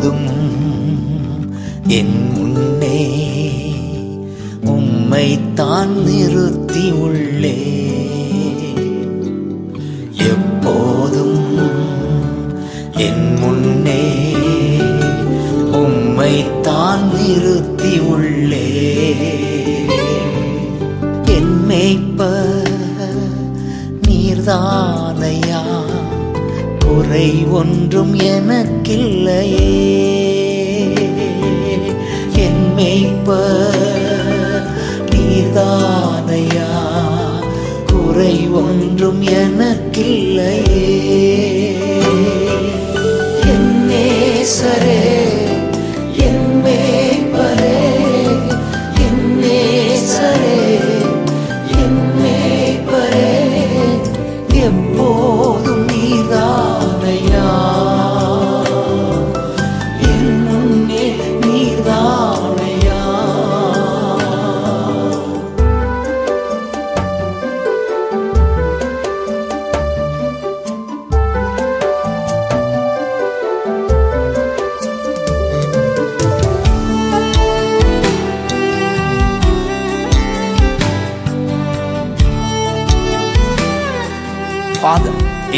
எப்போதும் என் முன்னே உம்மைத்தான் நிறுத்தி உள்ளே. எப்போதும் என் முன்னே உம்மைத்தான் நிறுத்தி உள்ளே. என் மேய்ப்ப நீர்தான். குறை ஒன்றும் எனக்கில்லையே. என் மேய்ப்பர்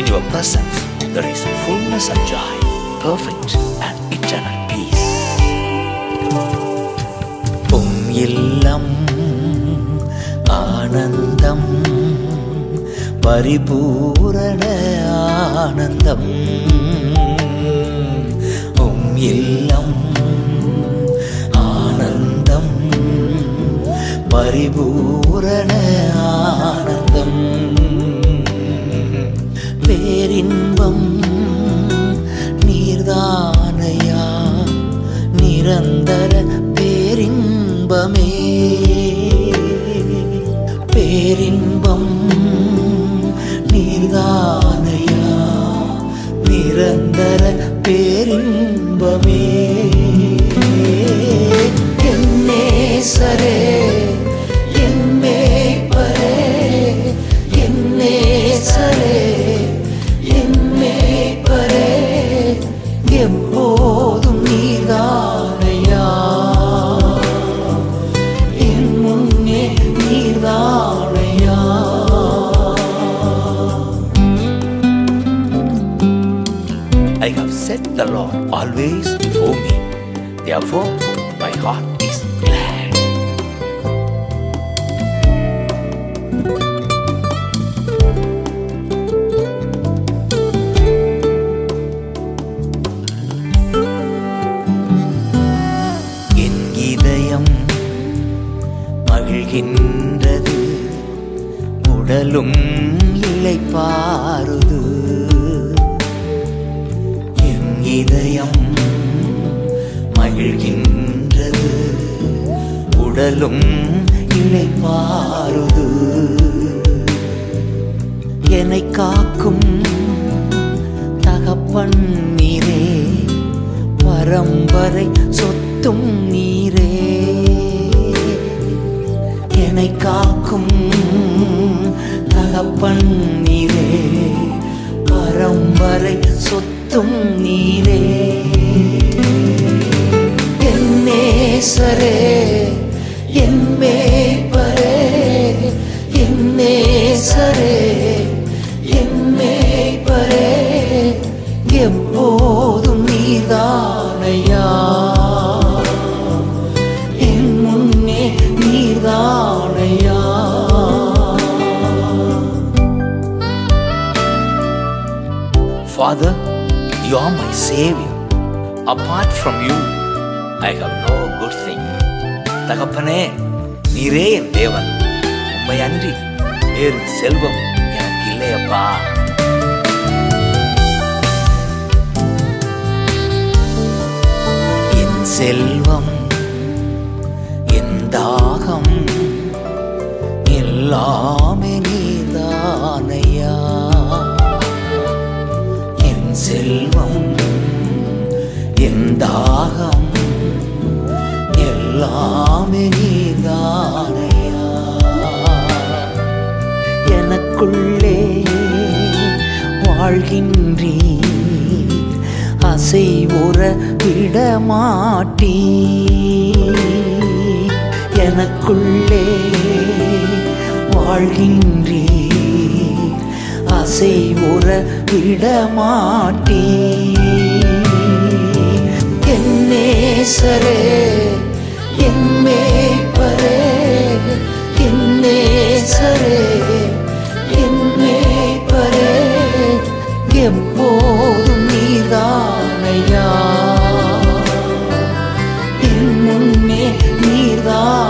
in your presence there is fullness of joy, perfect and eternal peace. உம் இல்லம் ஆனந்தம் பரிபூரண ஆனந்தம் உம் இல்லம் ஆனந்தம் பரிபூரண ஆனந்தம் பேரின்பம். நீர்தானையா? நிரந்தர பேரின்பமே. பேரின்பம். நீர்தானையா? நிரந்தர பேரின்பமே. என்னே சரே. set the Lord always before me. Therefore, my heart is glad. என் இதயம் மகிழ்கின்றது உடலும் இளைப்பாறுது என் இதயம் மகிழ்கின்றது. உடலும் இழைப்பாருது என்னை காக்கும் தகப்பன் நீரே பரம்பரை சொத்தும் நீரே. என்னை காக்கும் தகப்பன் நீரே பரம்பரை சொத்து சொத்தும் நீரே. என் நேசரே என் மேய்ப்பரே என் என் மேய்ப்பரே. எப்போதும் நீதானையா என் முன்னே நீதானையா Father, you are my Savior. Apart from you I have no good thing தகப்பனே நீரே என் தேவன். உண்மை அன்றி வேறு செல்வம் எனக்கு இல்லையப்பா. என் செல்வம் என் தாகம் எல்லாமே வாழ்கின்றீர். அசை உற விடமாட்டீ எனக்குள்ளே வாழ்கின்றீர். அசை உற விடமாட்டீ என்னே சரே என்மே நீர்தான்